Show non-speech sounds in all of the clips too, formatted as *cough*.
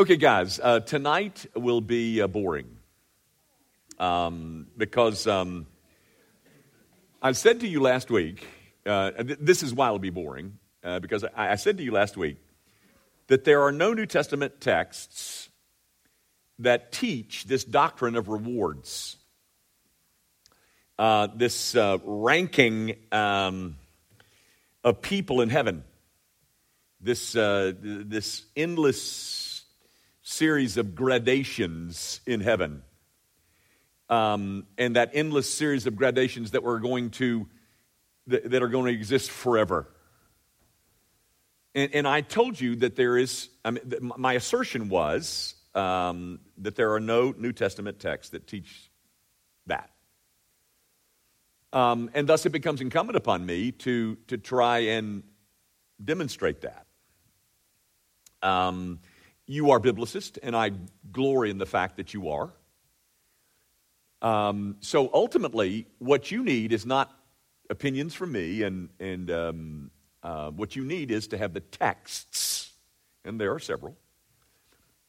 Okay, guys, uh, tonight will be uh, boring. Um, because um, I said to you last week, uh, th- this is why it'll be boring, uh, because I-, I said to you last week that there are no New Testament texts that teach this doctrine of rewards, uh, this uh, ranking um, of people in heaven, this, this endless series of gradations in heaven, um, and that endless series of gradations that we're going to that, that are going to exist forever. And, and, I told you that there is, I mean, my assertion was um, that there are no New Testament texts that teach that. Um, and thus it becomes incumbent upon me to, to try and demonstrate that. Um, you are biblicist, and I glory in the fact that you are. Um, so ultimately, what you need is not opinions from me, and, and um, uh, what you need is to have the texts, and there are several.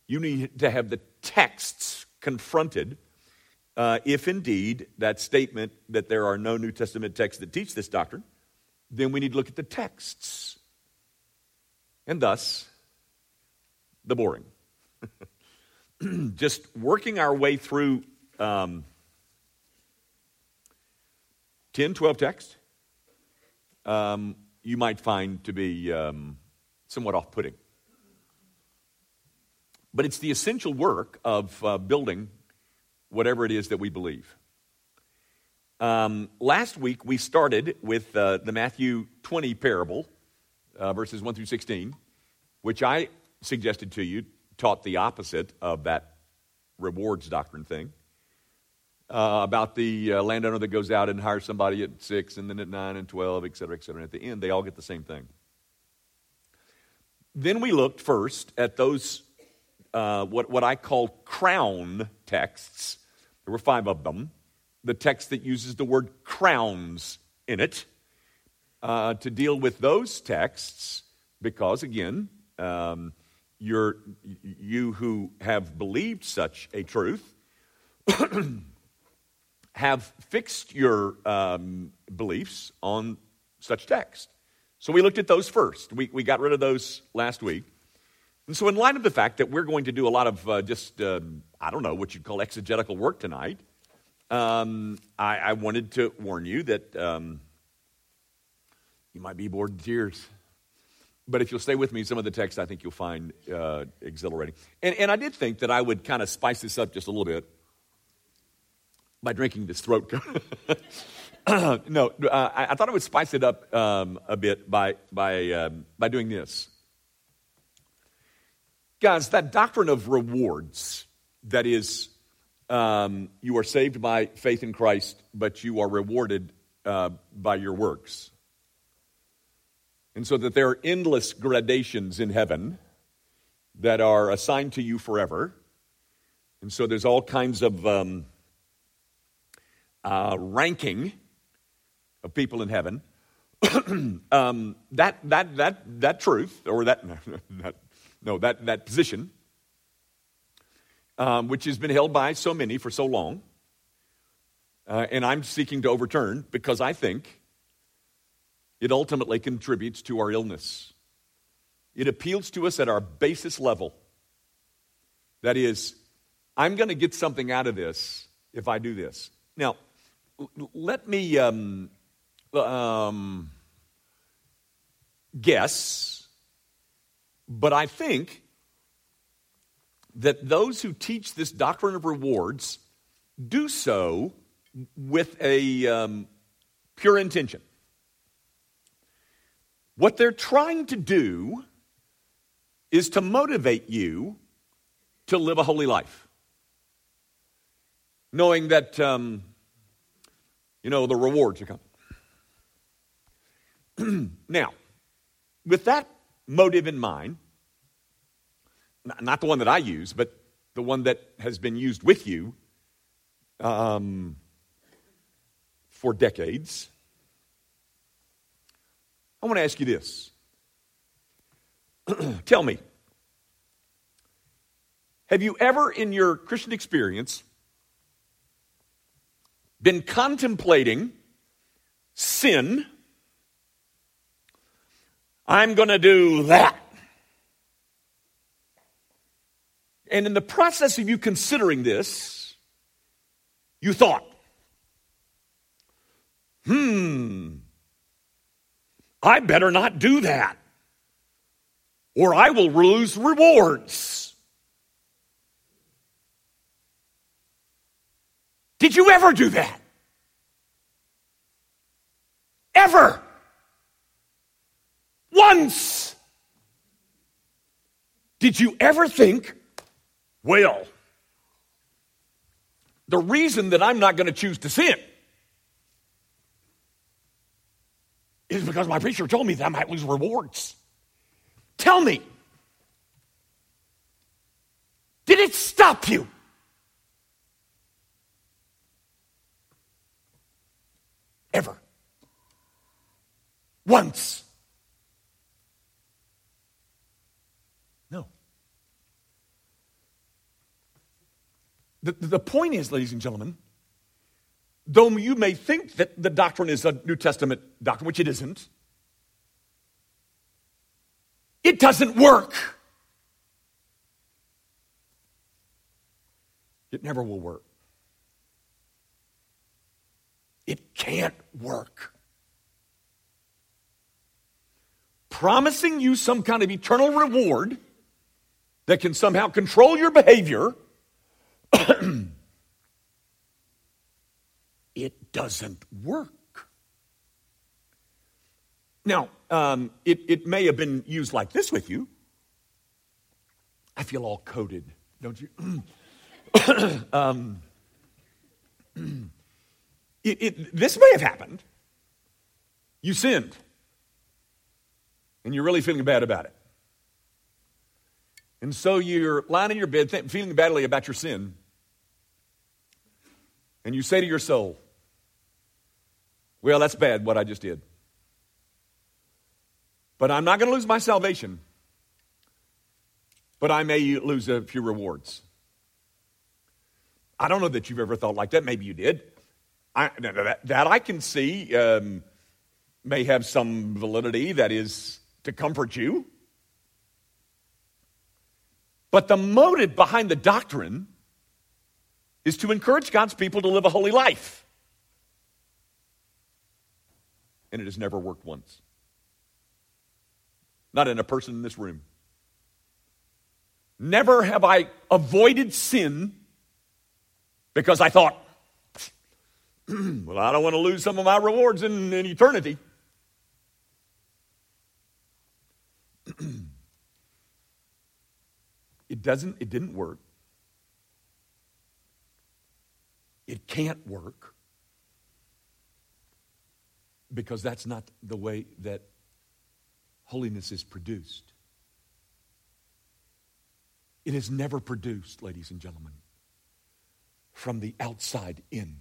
You need to have the texts confronted uh, if indeed that statement that there are no New Testament texts that teach this doctrine, then we need to look at the texts. And thus, the boring. *clears throat* Just working our way through um, 10, 12 texts, um, you might find to be um, somewhat off putting. But it's the essential work of uh, building whatever it is that we believe. Um, last week, we started with uh, the Matthew 20 parable, uh, verses 1 through 16, which I suggested to you taught the opposite of that rewards doctrine thing. Uh, about the uh, landowner that goes out and hires somebody at 6 and then at 9 and 12, et cetera, et cetera. And at the end, they all get the same thing. Then we looked first at those, uh, what, what I call crown texts there were five of them. The text that uses the word crowns in it uh, to deal with those texts, because again, um, you're, you who have believed such a truth *clears throat* have fixed your um, beliefs on such text. So we looked at those first. We, we got rid of those last week. And so, in light of the fact that we're going to do a lot of uh, just, uh, I don't know, what you'd call exegetical work tonight, um, I, I, wanted to warn you that um, you might be bored to tears. But if you'll stay with me, some of the text I think you'll find uh, exhilarating. And, and I did think that I would kind of spice this up just a little bit by drinking this throat *laughs* no, uh, I, I, thought I would spice it up um, a bit by, by, um, by doing this. Guys, that doctrine of rewards, that is, um, you are saved by faith in Christ, but you are rewarded uh, by your works. And so that there are endless gradations in heaven that are assigned to you forever. And so there's all kinds of um, uh, ranking of people in heaven. *clears throat* um, that, that, that, that truth, or *laughs* that, no, that, that position, um, which has been held by so many for so long, uh, and I'm seeking to overturn because I think it ultimately contributes to our illness. It appeals to us at our basis level. That is, I'm going to get something out of this if I do this. Now, let me um, um, guess but I think that those who teach this doctrine of rewards do so with a um, pure intention. What they're trying to do is to motivate you to live a holy life. Knowing that, um, you know, the rewards are coming. *clears throat* now, with that motive in mind, not the one that I use, but the one that has been used with you um, for decades. I want to ask you this. *clears throat* Tell me, Have you ever in your Christian experience been contemplating sin? I'm going to do that. And in the process of you considering this, you thought, hmm, I better not do that, or I will lose rewards. Did you ever do that? Ever? Once? Did you ever think, well, the reason that I'm not going to choose to sin is because my preacher told me that I might lose rewards. Tell me, did it stop you? Ever. Once. No. The, the point is, ladies and gentlemen, though you may think that the doctrine is a New Testament doctrine, which it isn't, it doesn't work. It never will work. It can't work. Promising you some kind of eternal reward that can somehow control your behavior *clears throat* doesn't work. Now, um, it, it may have been used like this with you. I feel all coated, don't you? *coughs* um, *clears throat* it, it, this may have happened. You sinned, and you're really feeling bad about it. And so you're lying in your bed, th- feeling badly about your sin. And you say to your soul, Well, that's bad what I just did. But I'm not going to lose my salvation. But I may lose a few rewards. I don't know that you've ever thought like that. Maybe you did. I, that, that, I can see um, may have some validity that is to comfort you. But the motive behind the doctrine is to encourage God's people to live a holy life. And it has never worked once. Not in a person in this room. Never have I avoided sin because I thought, *clears throat* well, I don't want to lose some of my rewards in, in eternity. *clears throat* it doesn't, it didn't work. It can't work because that's not the way that holiness is produced. It is never produced, ladies and gentlemen, from the outside in.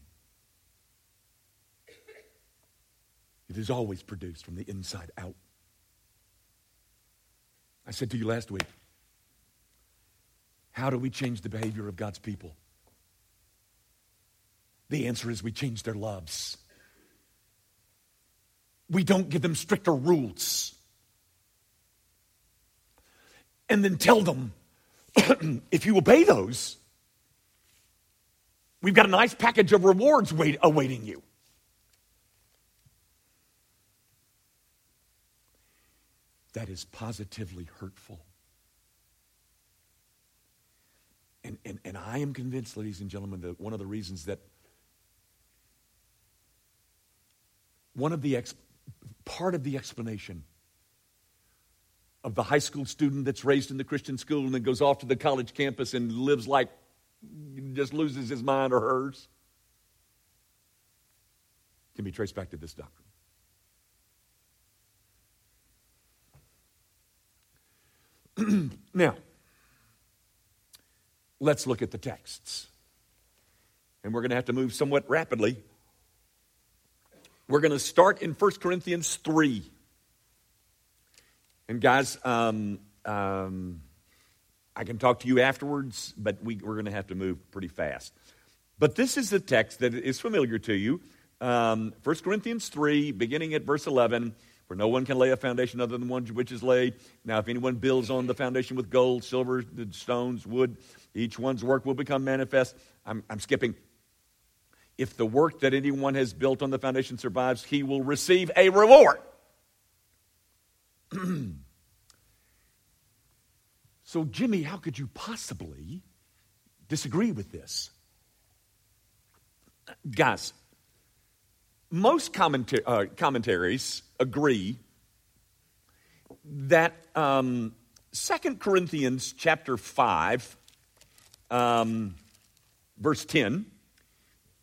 It is always produced from the inside out. I said to you last week, how do we change the behavior of God's people? The answer is we change their loves. We don't give them stricter rules. And then tell them *clears throat* if you obey those, we've got a nice package of rewards wait, awaiting you. That is positively hurtful. And, and, and I am convinced, ladies and gentlemen, that one of the reasons that one of the ex- part of the explanation of the high school student that's raised in the Christian school and then goes off to the college campus and lives like just loses his mind or hers can be traced back to this doctrine. *clears throat* now, let's look at the texts. And we're going to have to move somewhat rapidly we're going to start in 1 Corinthians 3. And guys, um, um, I can talk to you afterwards, but we, we're going to have to move pretty fast. But this is a text that is familiar to you. Um, 1 Corinthians 3, beginning at verse 11. For no one can lay a foundation other than one which is laid. Now, if anyone builds on the foundation with gold, silver, stones, wood, each one's work will become manifest. I'm, I'm skipping. If the work that anyone has built on the foundation survives, he will receive a reward. *clears throat* so, Jimmy, how could you possibly disagree with this? Guys, most commenta- uh, commentaries agree that um, 2 Corinthians chapter 5, um, verse 10,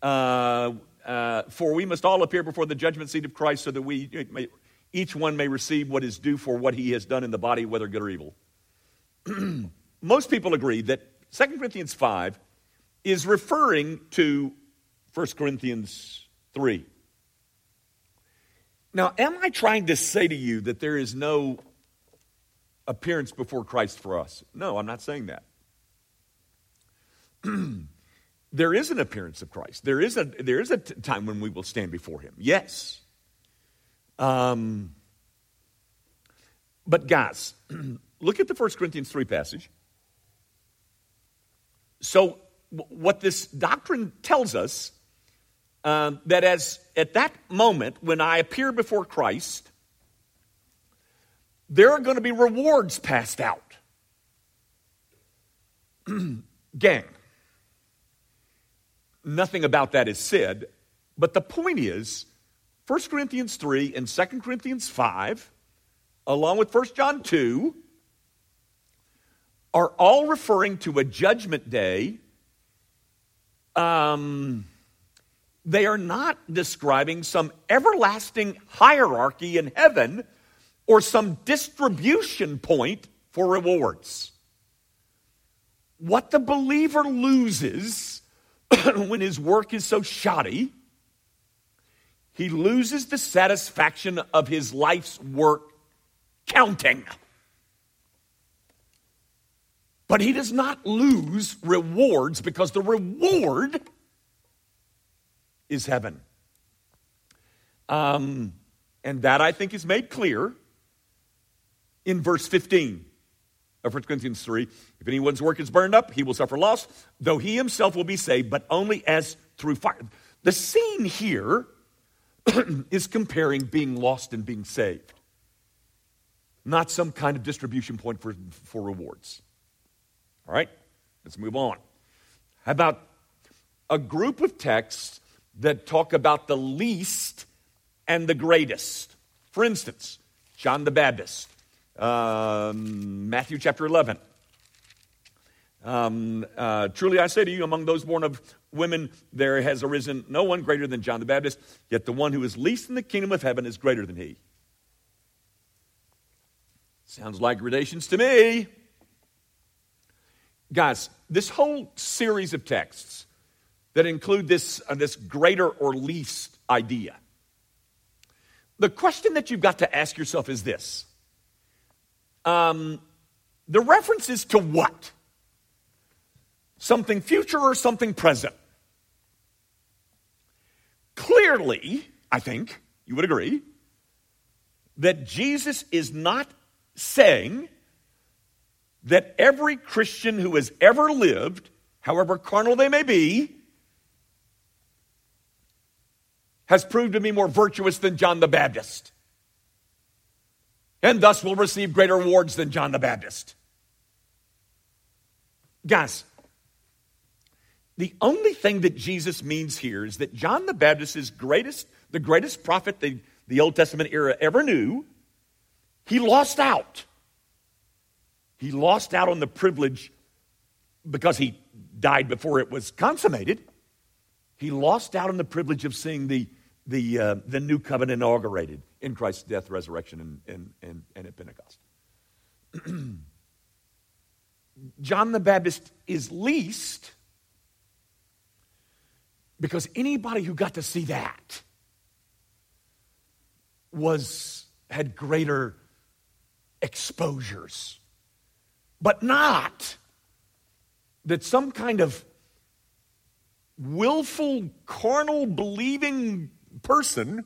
uh, uh, for we must all appear before the judgment seat of Christ so that we may, each one may receive what is due for what he has done in the body, whether good or evil. *clears throat* Most people agree that 2 Corinthians 5 is referring to 1 Corinthians 3. Now, am I trying to say to you that there is no appearance before Christ for us? No, I'm not saying that. *clears throat* there is an appearance of Christ. There is a, there is a t- time when we will stand before him. Yes. Um, but, guys, *clears throat* look at the 1 Corinthians 3 passage. So, w- what this doctrine tells us um, that as at that moment when I appear before Christ, there are going to be rewards passed out. *clears throat* Gang, nothing about that is said, but the point is 1 Corinthians 3 and 2 Corinthians 5, along with 1 John 2, are all referring to a judgment day. Um, they are not describing some everlasting hierarchy in heaven or some distribution point for rewards. What the believer loses *coughs* when his work is so shoddy, he loses the satisfaction of his life's work counting. But he does not lose rewards because the reward is heaven. Um, and that I think is made clear in verse 15 of 1 Corinthians 3. If anyone's work is burned up, he will suffer loss, though he himself will be saved, but only as through fire. The scene here *clears throat* is comparing being lost and being saved, not some kind of distribution point for, for rewards. All right, let's move on. How about a group of texts that talk about the least and the greatest. For instance, John the Baptist, um, Matthew chapter 11. Um, uh, Truly I say to you, among those born of women, there has arisen no one greater than John the Baptist, yet the one who is least in the kingdom of heaven is greater than he. Sounds like gradations to me. Guys, this whole series of texts that include this, uh, this greater or least idea. The question that you've got to ask yourself is this um, the reference is to what? Something future or something present? Clearly, I think you would agree that Jesus is not saying that every Christian who has ever lived, however carnal they may be, has proved to be more virtuous than John the Baptist, and thus will receive greater rewards than John the Baptist. Guys, the only thing that Jesus means here is that John the Baptist is greatest, the greatest prophet the, the Old Testament era ever knew. He lost out. He lost out on the privilege because he died before it was consummated. He lost out on the privilege of seeing the the, uh, the new covenant inaugurated in Christ's death, resurrection, and, and, and, at Pentecost. *clears throat* John the Baptist is least because anybody who got to see that was had greater exposures but not that some kind of willful, carnal, believing person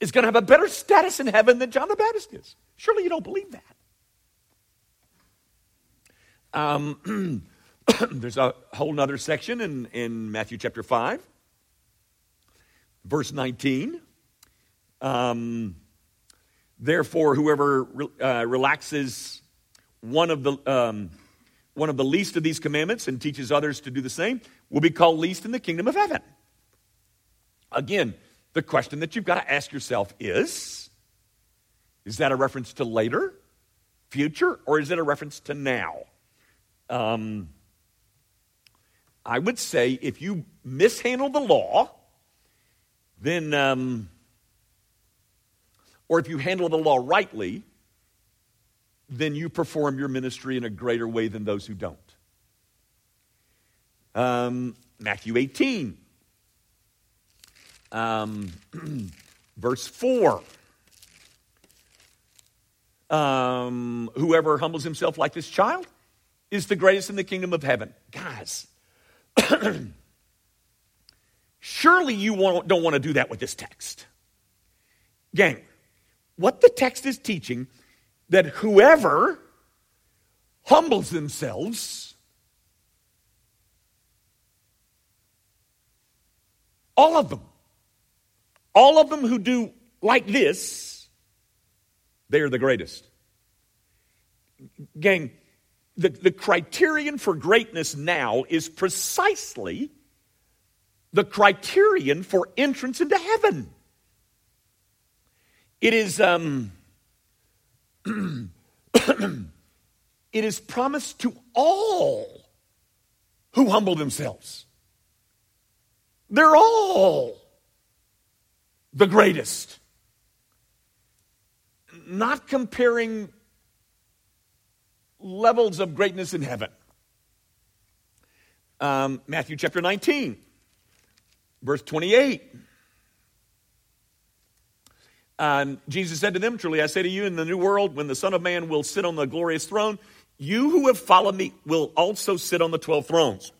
is going to have a better status in heaven than John the Baptist is. Surely you don't believe that. Um, *clears throat* there's a whole other section in, in Matthew chapter 5, verse 19. Um, Therefore, whoever uh, relaxes one of the um, one of the least of these commandments and teaches others to do the same will be called least in the kingdom of heaven. Again, the question that you've got to ask yourself is: Is that a reference to later, future, or is it a reference to now? Um, I would say if you mishandle the law, then um, or if you handle the law rightly, then you perform your ministry in a greater way than those who don't. Um, Matthew 18, um, *clears throat* verse 4. Um, whoever humbles himself like this child is the greatest in the kingdom of heaven. Guys, *clears throat* surely you don't want to do that with this text. Gang, what the text is teaching that whoever humbles themselves, all of them, all of them who do like this, they are the greatest. Gang, the, the criterion for greatness now is precisely the criterion for entrance into heaven. It is, um, *clears throat* it is promised to all who humble themselves. They're all the greatest. Not comparing levels of greatness in heaven. Um, Matthew chapter 19, verse 28. And Jesus said to them, Truly I say to you, in the new world, when the Son of Man will sit on the glorious throne, you who have followed me will also sit on the 12 thrones.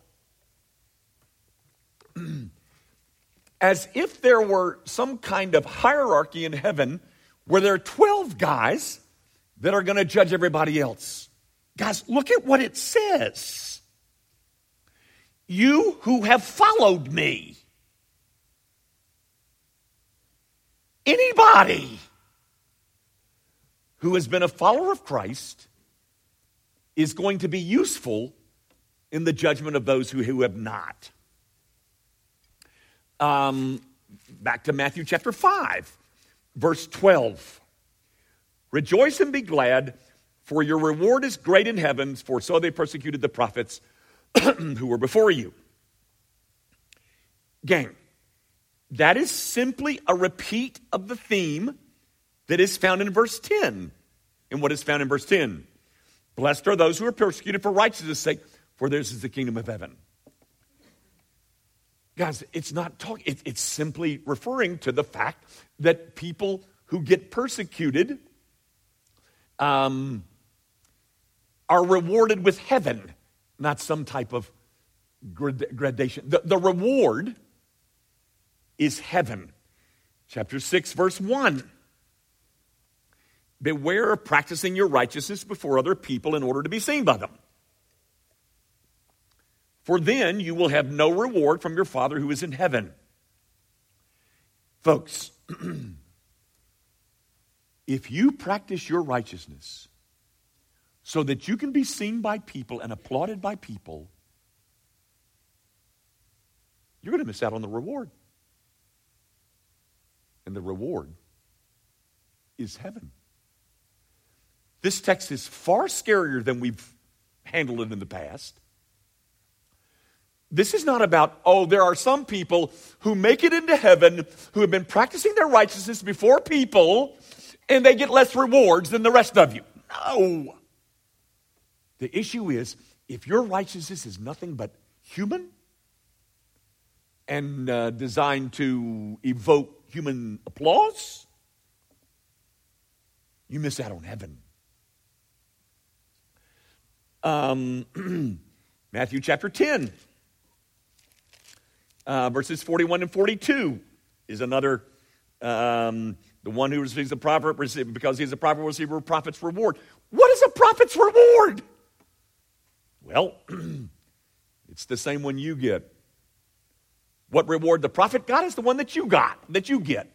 As if there were some kind of hierarchy in heaven where there are 12 guys that are going to judge everybody else. Guys, look at what it says. You who have followed me. Anybody who has been a follower of Christ is going to be useful in the judgment of those who, who have not. Um, back to Matthew chapter 5, verse 12. Rejoice and be glad, for your reward is great in heavens, for so they persecuted the prophets *clears throat* who were before you. Gang, that is simply a repeat of the theme that is found in verse 10. And what is found in verse 10? Blessed are those who are persecuted for righteousness' sake, for theirs is the kingdom of heaven. Guys, it's not talking, it, it's simply referring to the fact that people who get persecuted um, are rewarded with heaven, not some type of gradation. The, the reward is heaven. Chapter 6, verse 1. Beware of practicing your righteousness before other people in order to be seen by them. For then you will have no reward from your Father who is in heaven. Folks, *clears throat* if you practice your righteousness so that you can be seen by people and applauded by people, you're going to miss out on the reward. And the reward is heaven. This text is far scarier than we've handled it in the past. This is not about, oh, there are some people who make it into heaven who have been practicing their righteousness before people and they get less rewards than the rest of you. No. The issue is if your righteousness is nothing but human and uh, designed to evoke human applause, you miss out on heaven. Um, *clears throat* Matthew chapter 10, uh, verses 41 and 42 is another. Um, the one who receives the prophet because he's a prophet will receive a prophet's reward. What is a prophet's reward? Well, *clears throat* it's the same one you get. What reward the prophet got is the one that you got, that you get,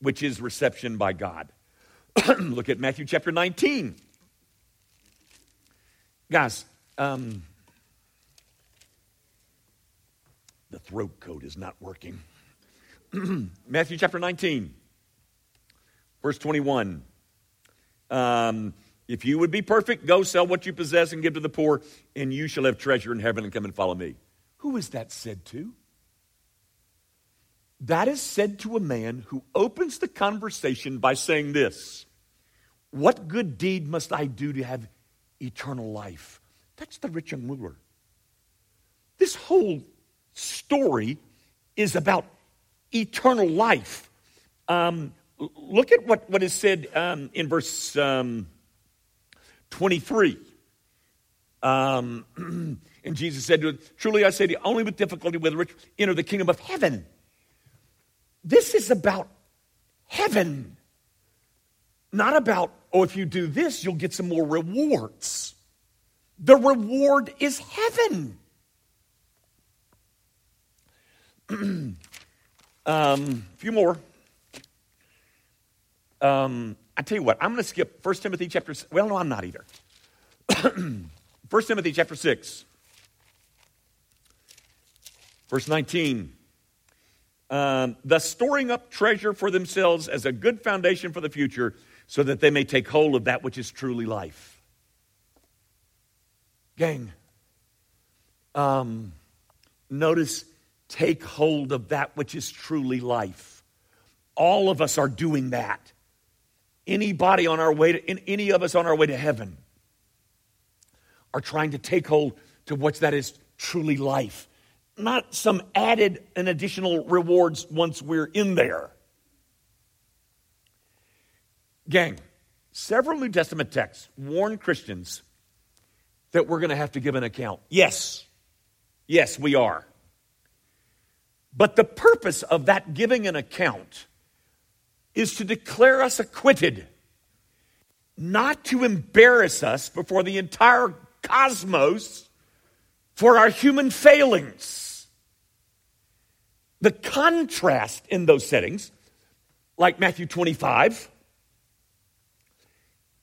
which is reception by God. *clears throat* Look at Matthew chapter 19. Guys, um, the throat coat is not working. *clears throat* Matthew chapter 19, verse 21. Um, if you would be perfect, go sell what you possess and give to the poor, and you shall have treasure in heaven and come and follow me. Who is that said to? That is said to a man who opens the conversation by saying this What good deed must I do to have eternal life? That's the rich young ruler. This whole story is about eternal life. Um, look at what, what is said um, in verse um, 23. Um, *clears throat* and Jesus said to it, Truly I say to you, only with difficulty will the rich enter the kingdom of heaven. This is about heaven, not about, oh, if you do this, you'll get some more rewards. The reward is heaven. *clears throat* um, a few more. Um, I tell you what, I'm going to skip 1 Timothy chapter. Well, no, I'm not either. *clears throat* 1 Timothy chapter 6, verse 19. Um, thus, storing up treasure for themselves as a good foundation for the future, so that they may take hold of that which is truly life. Gang, um, notice take hold of that which is truly life. All of us are doing that. Anybody on our way to, any of us on our way to heaven are trying to take hold to what that is truly life, not some added and additional rewards once we're in there. Gang, several New Testament texts warn Christians that we're going to have to give an account. Yes, yes, we are. But the purpose of that giving an account is to declare us acquitted, not to embarrass us before the entire cosmos for our human failings. The contrast in those settings, like Matthew 25,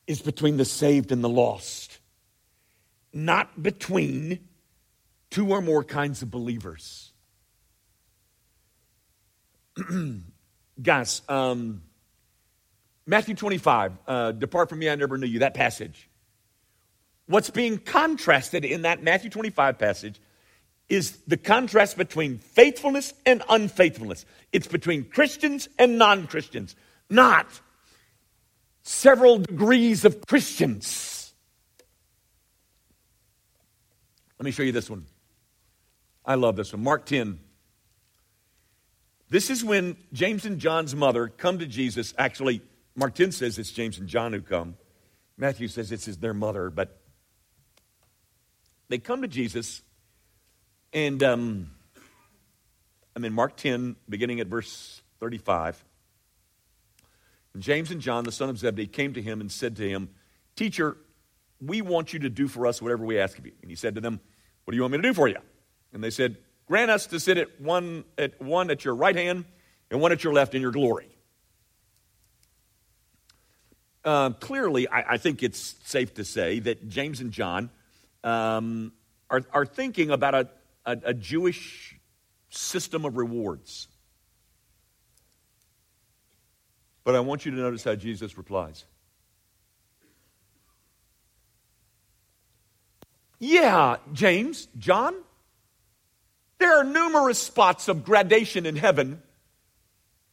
is between the saved and the lost, not between two or more kinds of believers. *clears throat* Guys, um, Matthew 25, uh, depart from me, I never knew you, that passage. What's being contrasted in that Matthew 25 passage is the contrast between faithfulness and unfaithfulness. It's between Christians and non Christians, not several degrees of Christians. Let me show you this one. I love this one. Mark 10. This is when James and John's mother come to Jesus. Actually, Mark 10 says it's James and John who come. Matthew says it's their mother, but they come to Jesus, and um, I'm in Mark 10, beginning at verse 35. And James and John, the son of Zebedee, came to him and said to him, Teacher, we want you to do for us whatever we ask of you. And he said to them, What do you want me to do for you? And they said, Grant us to sit at one at, one at your right hand and one at your left in your glory. Uh, clearly, I, I, think it's safe to say that James and John um, are, are thinking about a, a, a Jewish system of rewards. But I want you to notice how Jesus replies. Yeah, James, John, there are numerous spots of gradation in heaven,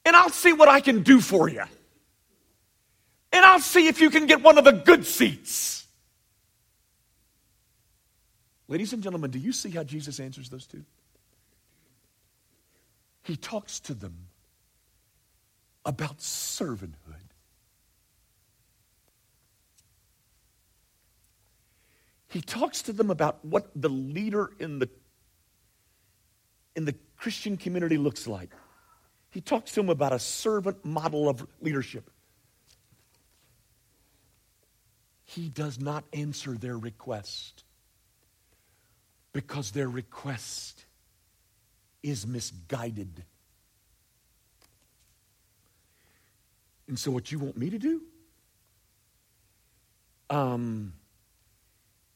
and I'll see what I can do for you. And I'll see if you can get one of the good seats. Ladies and gentlemen, do you see how Jesus answers those two? He talks to them about servanthood. he talks to them about what the leader in the, in the Christian community looks like. He talks to them about a servant model of leadership. He does not answer their request because their request is misguided. And so, what you want me to do um,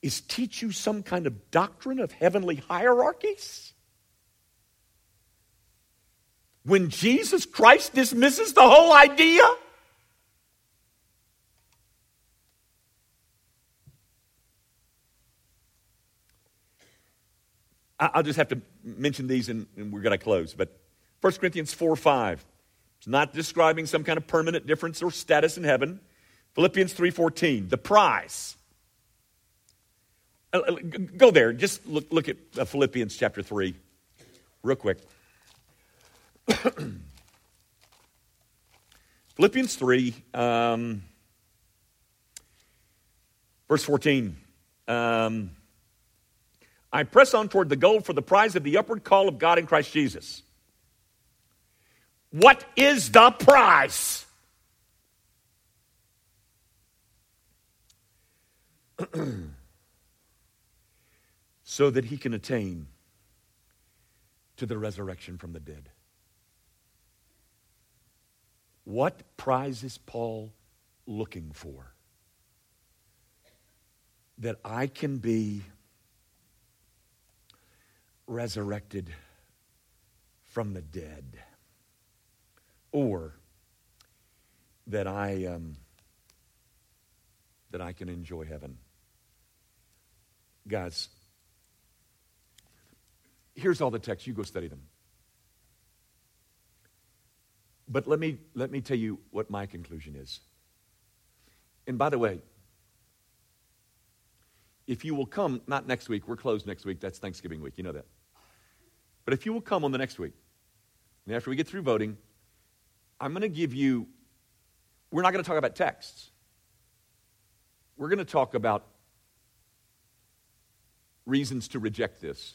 is teach you some kind of doctrine of heavenly hierarchies? When Jesus Christ dismisses the whole idea? I'll just have to mention these and, we're going to close. But 1 Corinthians 4 5. It's not describing some kind of permanent difference or status in heaven. Philippians 3:14, the prize. Uh, uh, go there. Just look, look at uh, Philippians chapter 3 real quick. *coughs* Philippians 3, um, verse 14. Um, I press on toward the goal for the prize of the upward call of God in Christ Jesus. What is the prize? *coughs* so that he can attain to the resurrection from the dead. What prize is Paul looking for? That I can be resurrected from the dead. Or that I, um, that I can enjoy heaven. Guys, here's all the texts. You go study them. But let me, let me tell you what my conclusion is. And by the way, if you will come, not next week, we're closed next week, that's Thanksgiving week, you know that. But if you will come on the next week, and after we get through voting, I'm going to give you, we're not going to talk about texts. We're going to talk about reasons to reject this.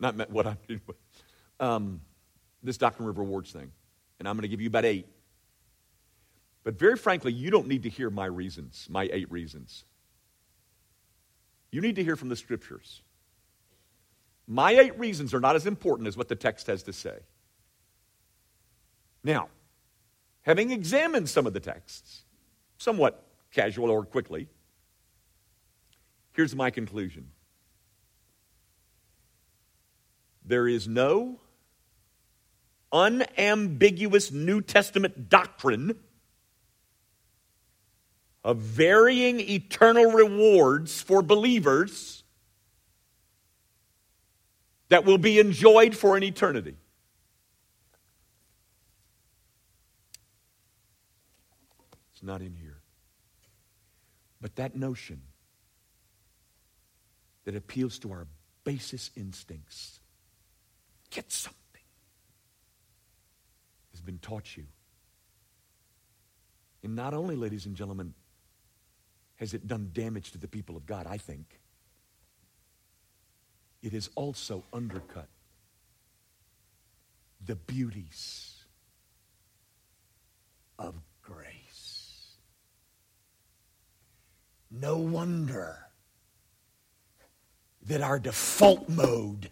Not what I'm doing, *laughs* um, this doctrine of rewards thing. And I'm going to give you about eight. But very frankly, you don't need to hear my reasons, my eight reasons. You need to hear from the scriptures. My eight reasons are not as important as what the text has to say. Now, having examined some of the texts, somewhat casual or quickly, here's my conclusion there is no unambiguous New Testament doctrine of varying eternal rewards for believers that will be enjoyed for an eternity. It's not in here. But that notion that appeals to our basest instincts get something has been taught you. And not only, ladies and gentlemen, has it done damage to the people of God, I think, it has also undercut the beauties of grace. No wonder that our default mode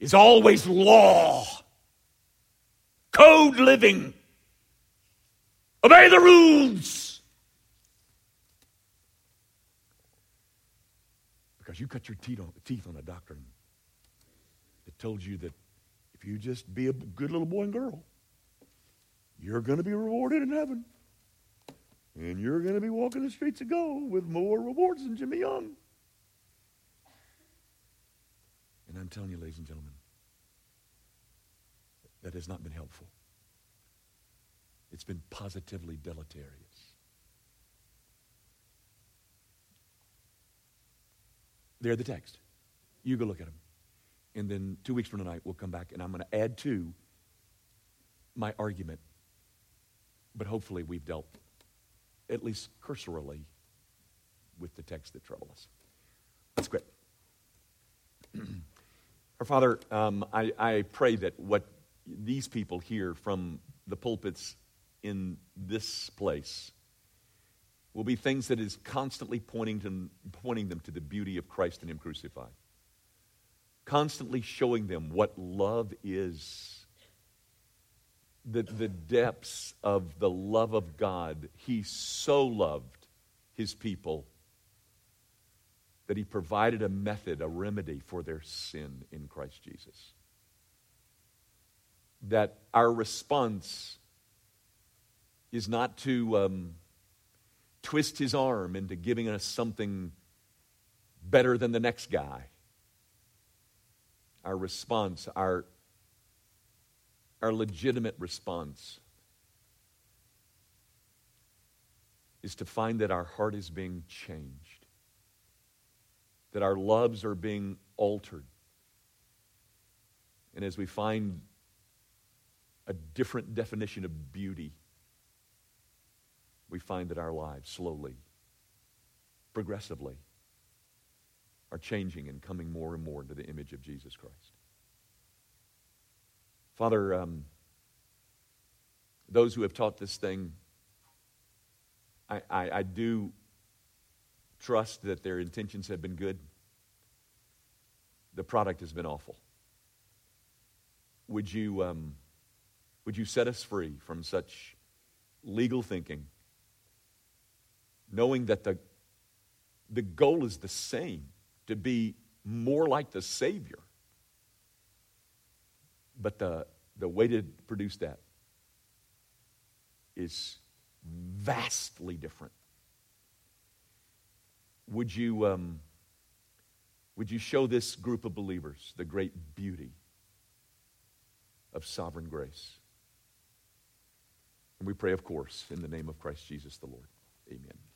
is always law, code living, obey the rules. Because you cut your teeth on, teeth on a doctrine that told you that if you just be a good little boy and girl, you're going to be rewarded in heaven. And you're going to be walking the streets of gold with more rewards than Jimmy Young. And I'm telling you, ladies and gentlemen, that has not been helpful. It's been positively deleterious. They're the text. You go look at them. And then two weeks from tonight, we'll come back and I'm going to add to my argument. But hopefully, we've dealt, at least cursorily, with the texts that trouble us. Let's quit. *clears throat* Our Father, um, I, I pray that what these people here from the pulpits in this place will be things that is constantly pointing, to, pointing them to the beauty of Christ and Him crucified. Constantly showing them what love is, the, the depths of the love of God. He so loved His people that He provided a method, a remedy for their sin in Christ Jesus. That our response is not to um, twist his arm into giving us something better than the next guy. Our response, our, our legitimate response, is to find that our heart is being changed, that our loves are being altered. And as we find a different definition of beauty, we find that our lives slowly, progressively, are changing and coming more and more into the image of Jesus Christ. Father, um, those who have taught this thing, I, I, I, do trust that their intentions have been good. The product has been awful. Would you, um, would you set us free from such legal thinking knowing that the, the goal is the same to be more like the Savior. But the, the way to produce that is vastly different. Would you, um, would you show this group of believers the great beauty of sovereign grace? And we pray, of course, in the name of Christ Jesus the Lord. Amen.